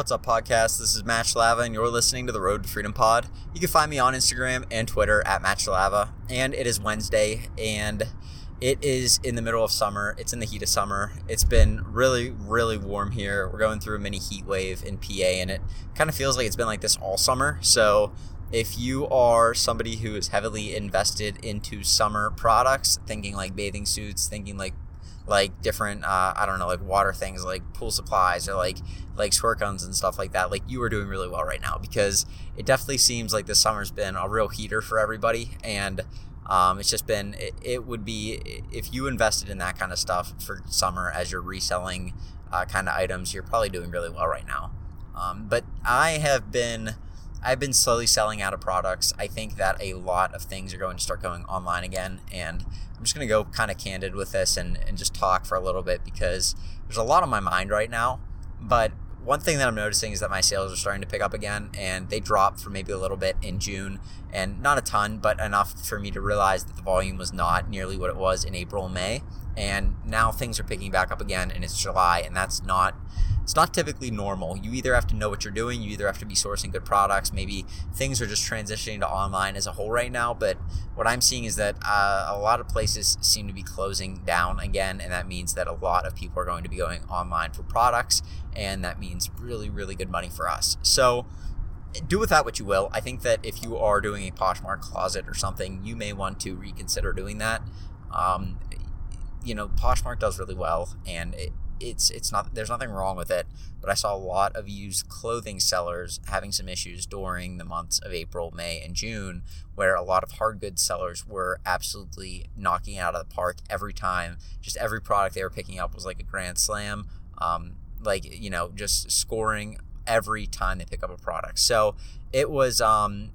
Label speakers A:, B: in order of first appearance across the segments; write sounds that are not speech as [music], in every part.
A: What's up, podcast? This is Match Lava, and you're listening to the Road to Freedom Pod. You can find me on Instagram and Twitter at Match Lava. And it is Wednesday, and it is in the middle of summer. It's in the heat of summer. It's been really, really warm here. We're going through a mini heat wave in PA, and it kind of feels like it's been like this all summer. So, if you are somebody who is heavily invested into summer products, thinking like bathing suits, thinking like like different uh, I don't know like water things like pool supplies or like like squirt guns and stuff like that. Like you are doing really well right now because it definitely seems like this summer's been a real heater for everybody. And um, it's just been it, it, would be if you invested in that kind of stuff for summer as you're reselling uh, kind of items you're probably doing really well right now. Um, but I have been I've been slowly selling out of products. I think that a lot of things are going to start going online again. And I'm just going to go kind of candid with this and, and just talk for a little bit because there's a lot on my mind right now. But one thing that I'm noticing is that my sales are starting to pick up again, and they dropped for maybe a little bit in June, and not a ton, but enough for me to realize that the volume was not nearly what it was in April May. And now things are picking back up again, and it's July, and that's not it's not typically normal. You either have to know what you're doing, you either have to be sourcing good products. Maybe things are just transitioning to online as a whole right now. But what I'm seeing is that uh, a lot of places seem to be closing down again, and that means that a lot of people are going to be going online for products, and that means really, really good money for us. So do with that what you will. I think that if you are doing a Poshmark closet or something, you may want to reconsider doing that. Um, you know, Poshmark does really well, and it, it's it's not there's nothing wrong with it but i saw a lot of used clothing sellers having some issues during the months of april may and june where a lot of hard goods sellers were absolutely knocking out of the park every time. Just every product they were picking up was like a grand slam um, like you know just scoring every time they pick up a product. So it was um,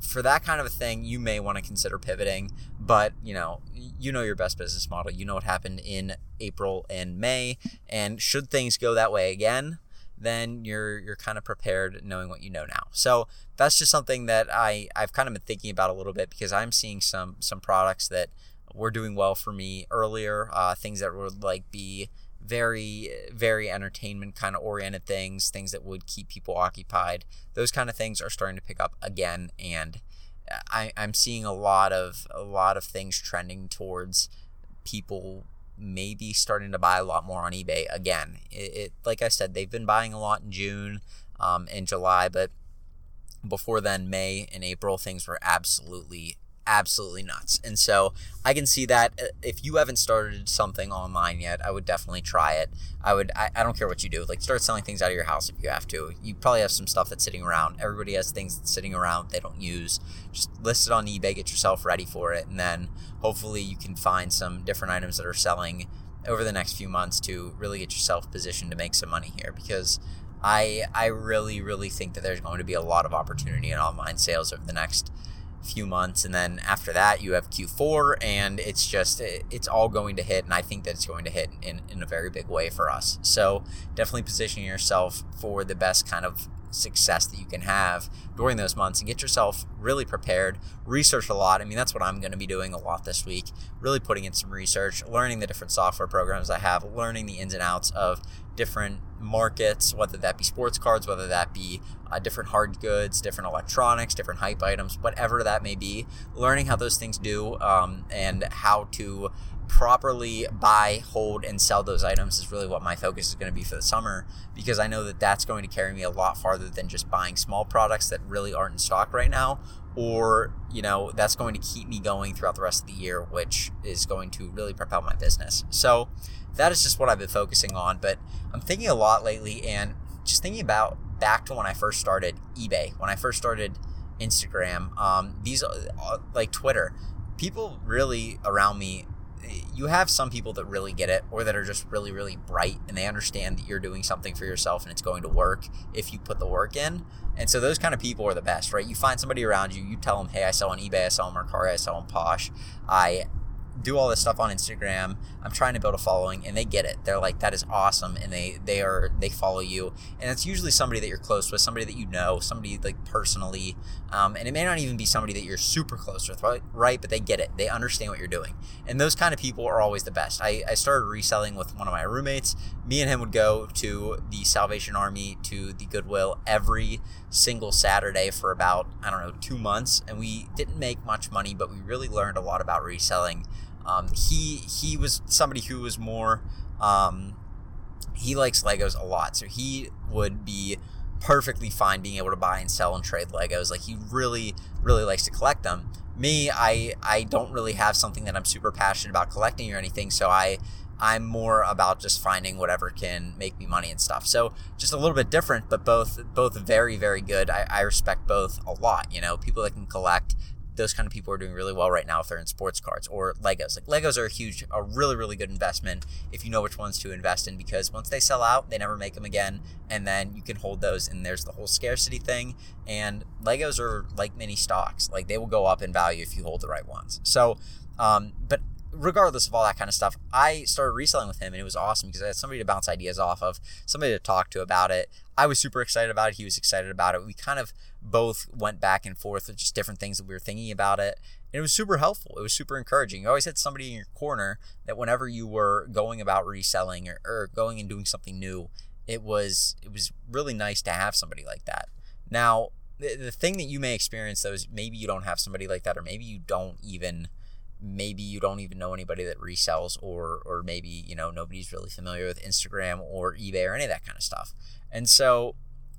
A: for that kind of a thing, you may want to consider pivoting. But you know, you know your best business model. You know what happened in April and May, and should things go that way again, then you're you're kind of prepared, knowing what you know now. So that's just something that I I've kind of been thinking about a little bit because I'm seeing some some products that were doing well for me earlier, uh, things that would like be very very entertainment kind of oriented things things that would keep people occupied. Those kind of things are starting to pick up again and I, i'm seeing a lot of a lot of things trending towards people maybe starting to buy a lot more on ebay again. It, it like i said they've been buying a lot in june um, and july but before then may and april things were absolutely absolutely nuts. And so I can see that uh, if you haven't started something online yet, I would definitely try it. I would, I, I don't care what you do, like start selling things out of your house if you have to. You probably have some stuff that's sitting around. Everybody has things that's sitting around they don't use. Just list it on eBay, get yourself ready for it, and then hopefully you can find some different items that are selling over the next few months to really get yourself positioned to make some money here because I I really really think that there's going to be a lot of opportunity in online sales over the next few months and then after that you have q4 and it's just it's all going to hit and i think that it's going to hit in, in a very big way for us. So definitely positioning yourself for the best kind of success that you can have during those months and get yourself really prepared research a lot. I mean that's what i'm going to be doing a lot this week really putting in some research learning the different software programs i have learning the ins and outs of different markets, whether that be sports cards, whether that be uh, different hard goods, different electronics, different hype items, whatever that may be, learning how those things do um, and how to properly buy, hold, and sell those items is really what my focus is going to be for the summer because I know that that's going to carry me a lot farther than just buying small products that really aren't in stock right now. Or, you know, that's going to keep me going throughout the rest of the year, which is going to really propel my business. So, that is just what I've been focusing on. But I'm thinking a lot lately and just thinking about back to when I first started eBay, when I first started Instagram, um, these uh, like Twitter. People really around me, you have some people that really get it or that are just really, really bright and they understand that you're doing something for yourself and it's going to work if you put the work in. And so those kind of people are the best, right? You find somebody around you, you tell them, hey, I sell on eBay, I sell on Mercari, I sell on Posh. I do all this stuff on Instagram. I'm trying to build a following, and they get it. They're like, "That is awesome," and they they are they follow you, and it's usually somebody that you're close with, somebody that you know, somebody like personally, um, and it may not even be somebody that you're super close with, right? Right, but they get it. They understand what you're doing, and those kind of people are always the best. I, I started reselling with one of my roommates. Me and him would go to the Salvation Army to the Goodwill every single Saturday for about I don't know two months, and we didn't make much money, but we really learned a lot about reselling. Um, he he was somebody who was more um, he likes Legos a lot, so he would be perfectly fine being able to buy and sell and trade Legos. Like he really really likes to collect them. Me, I I don't really have something that I'm super passionate about collecting or anything, so I I'm more about just finding whatever can make me money and stuff. So just a little bit different, but both both very very good. I, I respect both a lot. You know, people that can collect. Those kind of people are doing really well right now if they're in sports cards or Legos. Like Legos are a huge, a really, really good investment if you know which ones to invest in because once they sell out, they never make them again, and then you can hold those. And there's the whole scarcity thing. And Legos are like mini stocks; like they will go up in value if you hold the right ones. So, um, but regardless of all that kind of stuff, I started reselling with him and it was awesome because I had somebody to bounce ideas off of, somebody to talk to about it. I was super excited about it. He was excited about it. We kind of both went back and forth with just different things that we were thinking about it. And it was super helpful. It was super encouraging. You always had somebody in your corner that whenever you were going about reselling or, or going and doing something new, it was it was really nice to have somebody like that. Now, the, the thing that you may experience though is maybe you don't have somebody like that, or maybe you don't even maybe you don't even know anybody that resells or or maybe you know nobody's really familiar with Instagram or eBay or any of that kind of stuff. And so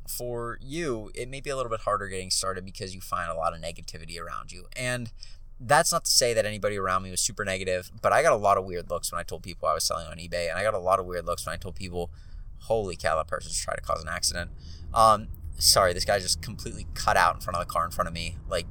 A: for you, it may be a little bit harder getting started because you find a lot of negativity around you. And that's not to say that anybody around me was super negative, but I got a lot of weird looks when I told people I was selling on eBay, and I got a lot of weird looks when I told people, "Holy cow, that person's trying to cause an accident." Um, sorry, this guy just completely cut out in front of the car in front of me, like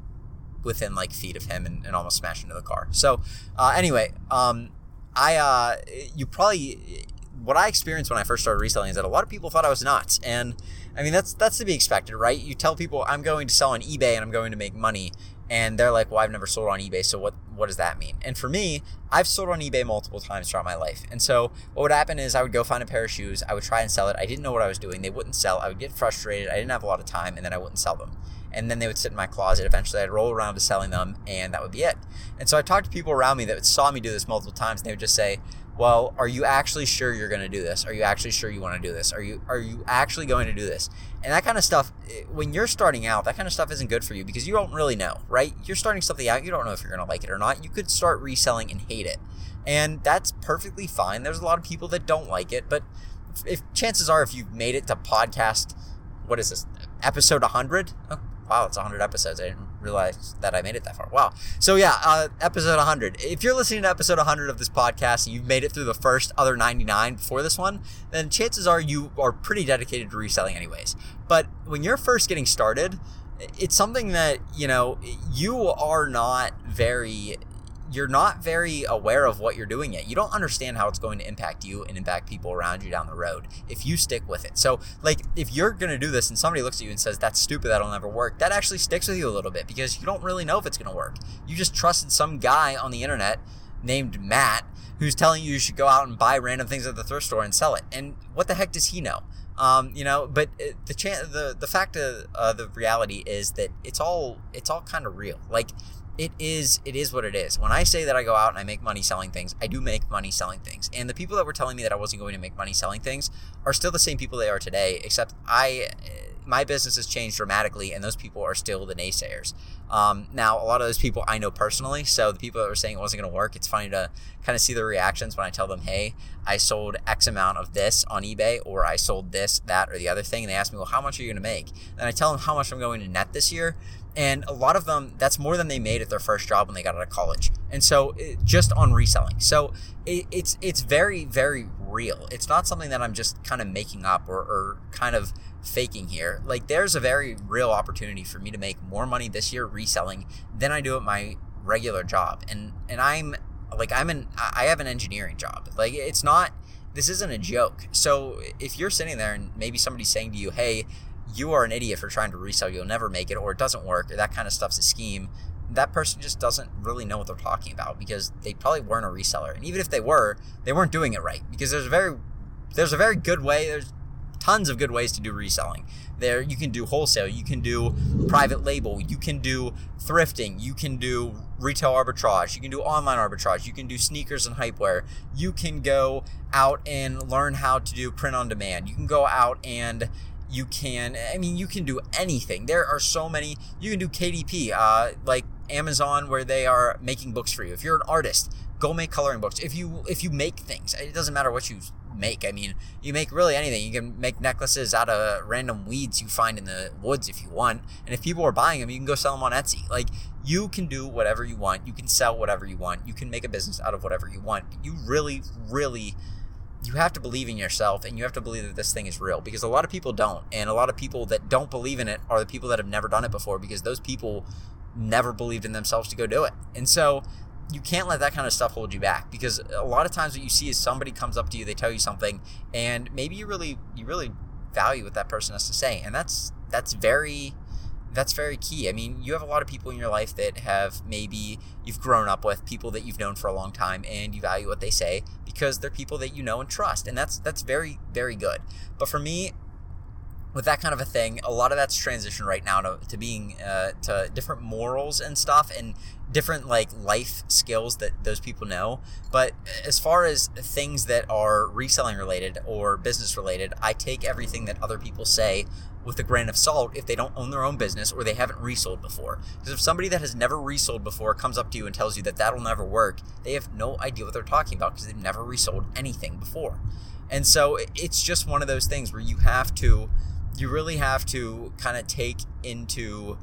A: within like feet of him and, and almost smashed into the car. So uh, anyway, um, I uh, you probably what I experienced when I first started reselling is that a lot of people thought I was nuts, and I mean that's that's to be expected, right? You tell people I'm going to sell on eBay and I'm going to make money, and they're like, "Well, I've never sold on eBay, so what what does that mean?" And for me, I've sold on eBay multiple times throughout my life, and so what would happen is I would go find a pair of shoes, I would try and sell it. I didn't know what I was doing; they wouldn't sell. I would get frustrated. I didn't have a lot of time, and then I wouldn't sell them and then they would sit in my closet. Eventually, I'd roll around to selling them, and that would be it. And so I talked to people around me that saw me do this multiple times, and they would just say, "Well, are you actually sure you're going to do this? Are you actually sure you want to do this? Are you are you actually going to do this?" And that kind of stuff, eh, when you're starting out, that kind of stuff isn't good for you because you don't really know, right? You're starting something out, you don't know if you're going to like it or not. You could start reselling and hate it, and that's perfectly fine. There's a lot of people that don't like it, but if chances are, if you've made it to podcast, what is this episode 100? Oh, wow, it's 100 episodes. I didn't realize that I made it that far. Wow. So, yeah, uh, episode 100. If you're listening to episode 100 of this podcast and you've made it through the first other 99 before this one, then chances are you are pretty dedicated to reselling, anyways. But when you're first getting started, it's something that, you know, you are not very you're not very aware of what you're doing yet. You don't understand how it's going to impact you and impact people around you down the road if you stick with it. So, like, if you're going to do this and somebody looks at you and says, that's stupid, that'll never work, that actually sticks with you a little bit because you don't really know if it's going to work. You just trusted some guy on the internet named Matt who's telling you you should go out and buy random things at the thrift store and sell it. And what the heck does he know? Um, you know, but the chance, the the fact of uh, the reality is that it's all it's all kind of real. Like it is it is what it is. When I say that I go out and I make money selling things, I do make money selling things. And the people that were telling me that I wasn't going to make money selling things are still the same people they are today, except I my business has changed dramatically, and those people are still the naysayers. Um, now, a lot of those people I know personally, so the people that were saying it wasn't going to work, it's funny to kind of see their reactions when I tell them, hey, I sold X amount of this on eBay, or I sold this, that, or the other thing. And they ask me, well, how much are you going to make? And I tell them how much I'm going to net this year and a lot of them that's more than they made at their first job when they got out of college and so it, just on reselling so it, it's it's very very real it's not something that i'm just kind of making up or, or kind of faking here like there's a very real opportunity for me to make more money this year reselling than i do at my regular job and and i'm like i'm an i have an engineering job like it's not this isn't a joke so if you're sitting there and maybe somebody's saying to you hey you are an idiot for trying to resell. You'll never make it, or it doesn't work, or that kind of stuff's a scheme. that person just doesn't really know what they're talking about because they probably weren't a reseller. And even if they were, they weren't doing it right because there's a very there's a very good way. There's tons of good ways to do reselling. There you can do wholesale, you can do private label, you can do thrifting, you can do retail arbitrage, you can do online arbitrage, you can do sneakers and hypewear. You can go out and learn how to do print on demand. You can go out and you can i mean you can do anything there are so many you can do kdp uh, like amazon where they are making books for you if you're an artist go make coloring books if you if you make things it doesn't matter what you make. I mean, you make really anything. You can make necklaces out of random weeds you find in the woods if you want. And if people are buying them, you can go sell them on Etsy. Like, you can do whatever you want. You can sell whatever you want. You can make a business out of whatever you want. You really, really you have to believe in yourself and you have to believe that this thing is real because a lot of people don't and a lot of people that don't believe in it are the people that have never done it before because those people never believed in themselves to go do it and so you can't let that kind of stuff hold you back because a lot of times what you see is somebody comes up to you, they tell you something, and maybe you really you really value what that person has to say, and that's that's very that's very key. I mean, you have a lot of people in your life that have maybe you've grown up with, people that you've known for a long time, and you value what they say because they're people that you know and trust, and that's that's very very good. But for me, with that kind of a thing, a lot of that's transition right now to, to being uh, to different morals and stuff and different like life skills that those people know. But as far as things that are reselling related or business related, I take everything that other people say with a grain of salt if they don't own their own business or they haven't resold before. Because if somebody that has never resold before comes up to you and tells you that that'll never work, they have no idea what they're talking about because they've never resold anything before. And so it's just one of those things where you have to you really have to kind of take into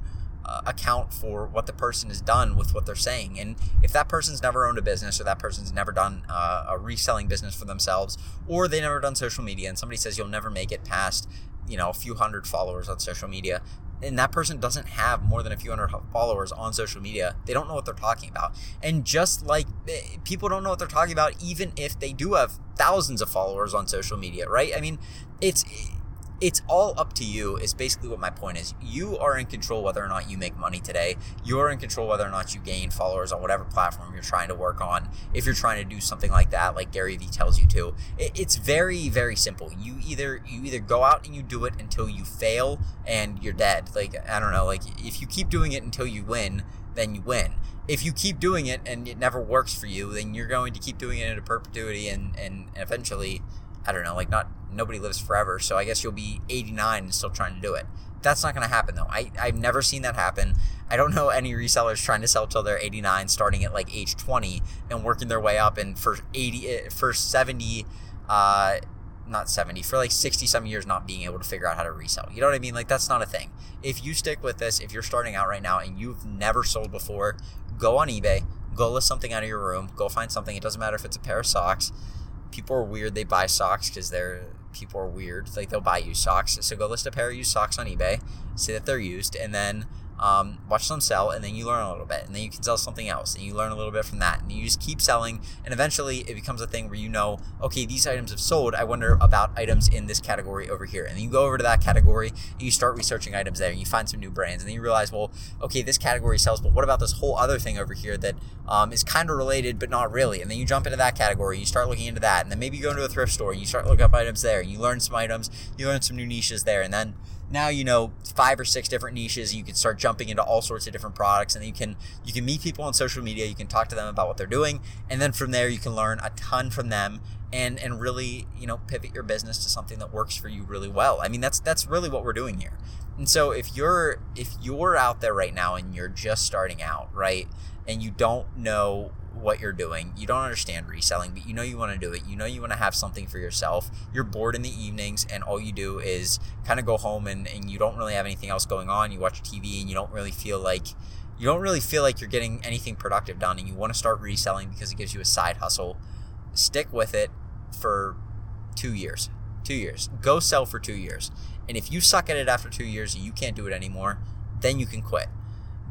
A: uh, account for what the person has done with what they're saying. And if that person's never owned a business or that person's never done uh, a reselling business for themselves or they never done social media and somebody says you'll never make it past, you know, a few hundred followers on social media, and that person doesn't have more than a few hundred followers on social media, they don't know what they're talking about. And just like eh, people don't know what they're talking about, even if they do have thousands of followers on social media, right? I mean, it's it's all up to you is basically what my point is. You are in control whether or not you make money today. You're in control whether or not you gain followers on whatever platform you're trying to work on. If you're trying to do something like that like gary vee tells you to it's very very simple. You either you either go out and you do it until you fail and you're dead. Like i don't know like if you keep doing it until you win then you win. If you keep doing it and it never works for you then you're going to keep doing it into perpetuity and and eventually I don't know, like not nobody lives forever. So I guess you'll be 89 and still trying to do it. That's not going to happen though. I, I've never seen that happen. I don't know any resellers trying to sell till they're 89, starting at like age 20 and working their way up. And for 80, eh, for 70, uh, not 70, for like 60 some years not being able to figure out how to resell. You know what I mean? Like that's not a thing. If you stick with this, if you're starting out right now and you've never sold before, go on eBay, go list something out of your room, go find something. It doesn't matter if it's a pair of socks people are weird. They buy socks because they're people are weird. Like they'll buy used socks. So go list a pair of used socks on eBay, see that they're used, and then um, watch them sell, and then you learn a little bit, and then you can sell something else, and you learn a little bit from that, and you just keep selling, and eventually it becomes a thing where you know, okay, these items have sold. I wonder about items in this category over here, and then you go over to that category, and you start researching items there, and you find some new brands, and then you realize, well, okay, this category sells, but what about this whole other thing over here that um, is kind of related but not really, and then you jump into that category, you start looking into that, and then maybe you go into a thrift store, and you start looking up items there, and you learn some items, you learn some new niches there, and then now you know five or six different niches you can start jumping into all sorts of different products and you can you can meet people on social media you can talk to them about what they're doing and then from there you can learn a ton from them and and really you know pivot your business to something that works for you really well. I mean that's that's really what we're doing here. And so if you're if you're out there right now and you're just starting out right and you don't know what you're doing. You don't understand reselling, but you know you want to do it. You know you want to have something for yourself. You're bored in the evenings, and all you do is kind of go home and, and you don't really have anything else going on. You watch TV and you don't really feel like you don't really feel like you're getting anything productive done and you want to start reselling because it gives you a side hustle. Stick with it for two years. Two years. Go sell for two years. And if you suck at it after two years and you can't do it anymore, then you can quit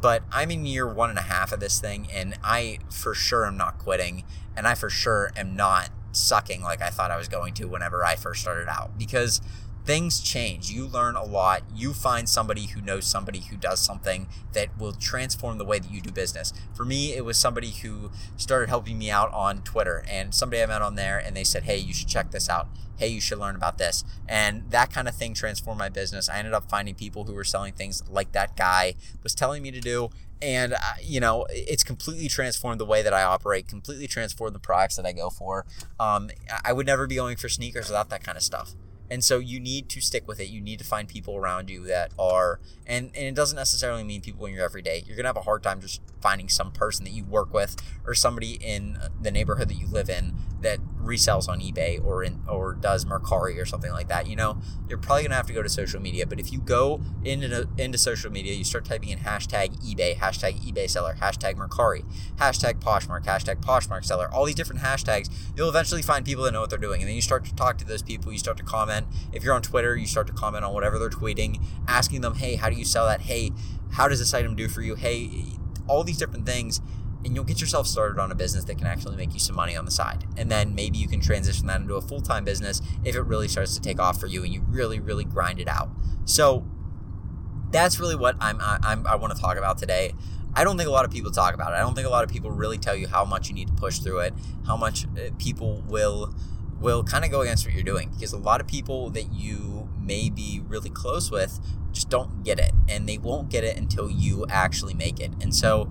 A: but I'm in year one and a half of this thing, and I for sure am not quitting, and I for sure am not sucking like I thought I was going to whenever I first started out because things change. You learn a lot. You find somebody who knows somebody who does something that will transform the way that you do business. For me, it was somebody who started helping me out on Twitter and somebody I met on there and they said, Hey, you should check this out. Hey, you should learn about this. And that kind of thing transformed my business. I ended up finding people who were selling things like that guy was telling me to do and uh, you know it's completely transformed the way that i operate completely transformed the products that i go for um, i would never be going for sneakers without that kind of stuff and so you need to stick with it. You need to find people around you that are, and, and it doesn't necessarily mean people in your everyday. You're going to have a hard time just finding some person that you work with or somebody in the neighborhood that you live in that resells on eBay or in, or does Mercari or something like that. You know, you're probably to have to go to social media. But if you go into, into social media, you start typing in hashtag eBay, hashtag eBay seller, hashtag Mercari, hashtag Poshmark, hashtag Poshmark seller, all these different hashtags, you'll eventually find people that know what they're doing. And then you start to talk to those people, you start to comment. If you're on Twitter, you start to comment on whatever they're tweeting, asking them, hey, how do you sell that? Hey, how does this item do for you? Hey, all these different things and you'll get yourself started on a business that can actually make you some money on the side. And then maybe you can transition that into a full time business if it really starts to take off for you and you really, really grind it out. So that's really what I'm, I'm I want to talk about today. I don't think a lot of people talk about it. I don't think a lot of people really tell you how much you need to push through it, how much uh, people will will kind of go against what you're doing because a lot of people that you may be really close with just don't get it and they won't get it until you actually make it. And so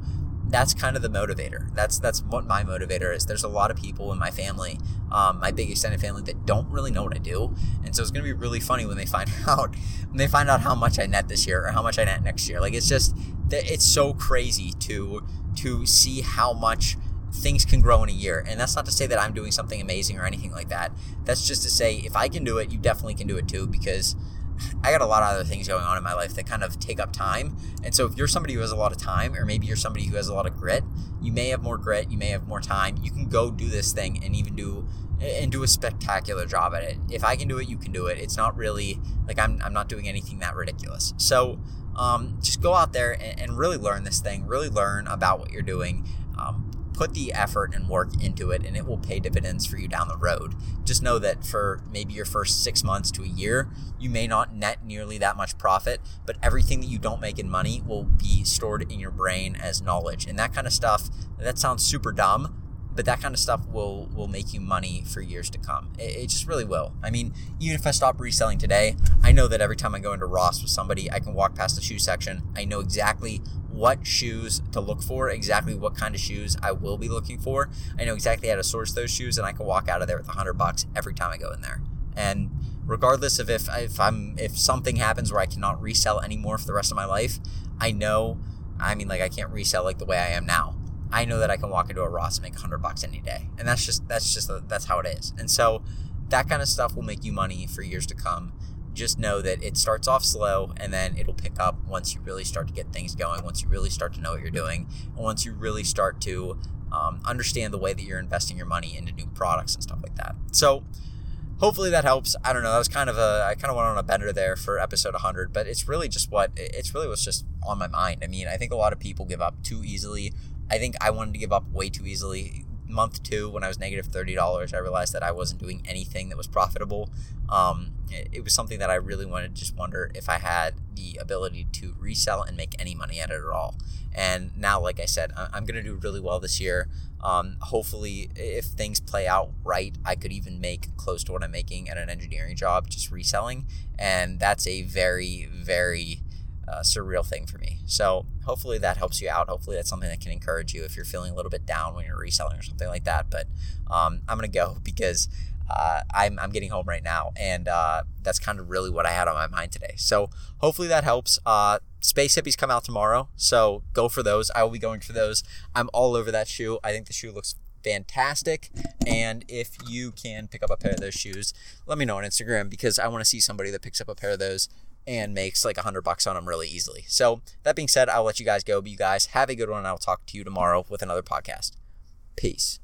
A: that's kind of the motivator. That's that's what my motivator is. There's a lot of people in my family, um, my big extended family, that don't really know what I do, and so it's gonna be really funny when they find [laughs] out when they find out how much I net this year or how much I net next year. Like it's just it's so crazy to to see how much things can grow in a year. And that's not to say that I'm doing something amazing or anything like that. That's just to say if I can do it, you definitely can do it too because I got a lot of other things going on in my life that kind of take up time. And so if you're somebody who has a lot of time, or maybe you're somebody who has a lot of grit, you may have more grit, you may have more time. You can go do this thing and even do and do a spectacular job at it. If I can do it, you can do it. It's not really like I'm I'm not doing anything that ridiculous. So um, just go out there and, and, really learn this thing. Really learn about what you're doing. Put the effort and work into it and it will pay dividends for you down the road. Just know that for maybe your first six months to a year, you may not net nearly that much profit, but everything that you don't make in money will be stored in your brain as knowledge. And that kind of stuff, that sounds super dumb, but that kind of stuff will will make you money for years to come. It, it, just really will. I mean, even if I stop reselling today, I know that every time I go into Ross with somebody, I can walk past the shoe section. I know exactly what shoes to look for, exactly what kind of shoes I will be looking for. I know exactly how to source those shoes, and I can walk out of there with a hundred bucks every time I go in there. And regardless of if if I'm if something happens where I cannot resell anymore for the rest of my life, I know. I mean, like I can't resell like the way I am now. I know that I can walk into a Ross and make a hundred bucks any day, and that's just that's just that's how it is. And so that kind of stuff will make you money for years to come just know that it starts off slow and then it'll pick up once you really start to get things going, once you really start to know what you're doing, and once you really start to um, understand the way that you're investing your money into new products and stuff like that. So, hopefully that helps. I don't know. That was kind of a I kind of went on a bender there for episode 100, but it's really just what it's really what's just on my mind. I mean, I think a lot of people give up too easily. I think I wanted to give up way too easily month two, when I was negative thirty dollars, I realized that I wasn't doing anything that was profitable. Um, it, it, was something that I really wanted to just wonder if I had the ability to resell and make any money at it at all. And now, like I said, I'm going to do really well this year. Um, hopefully, if things play out right, I could even make close to what I'm making at an engineering job just reselling. And that's a very, very uh, surreal thing for me. So hopefully that helps you out. Hopefully that's something that can encourage you if you're feeling a little bit down when you're reselling or something like that. But um, I'm gonna go [laughs] because uh, I'm, I'm getting home right now, and uh, that's kind of really what I had on my mind today. So hopefully that helps. Uh, Space Hippies come out tomorrow, so go for those. I will be going for those. I'm all over that shoe. I think the shoe looks fantastic. And if you can pick up a pair of those shoes, let me know on Instagram because I want to see somebody that picks up a pair of those and makes like a hundred bucks on them really easily. So that being said, I'll let you guys go. But you guys have a good one. I'll talk to you tomorrow with another podcast. Peace.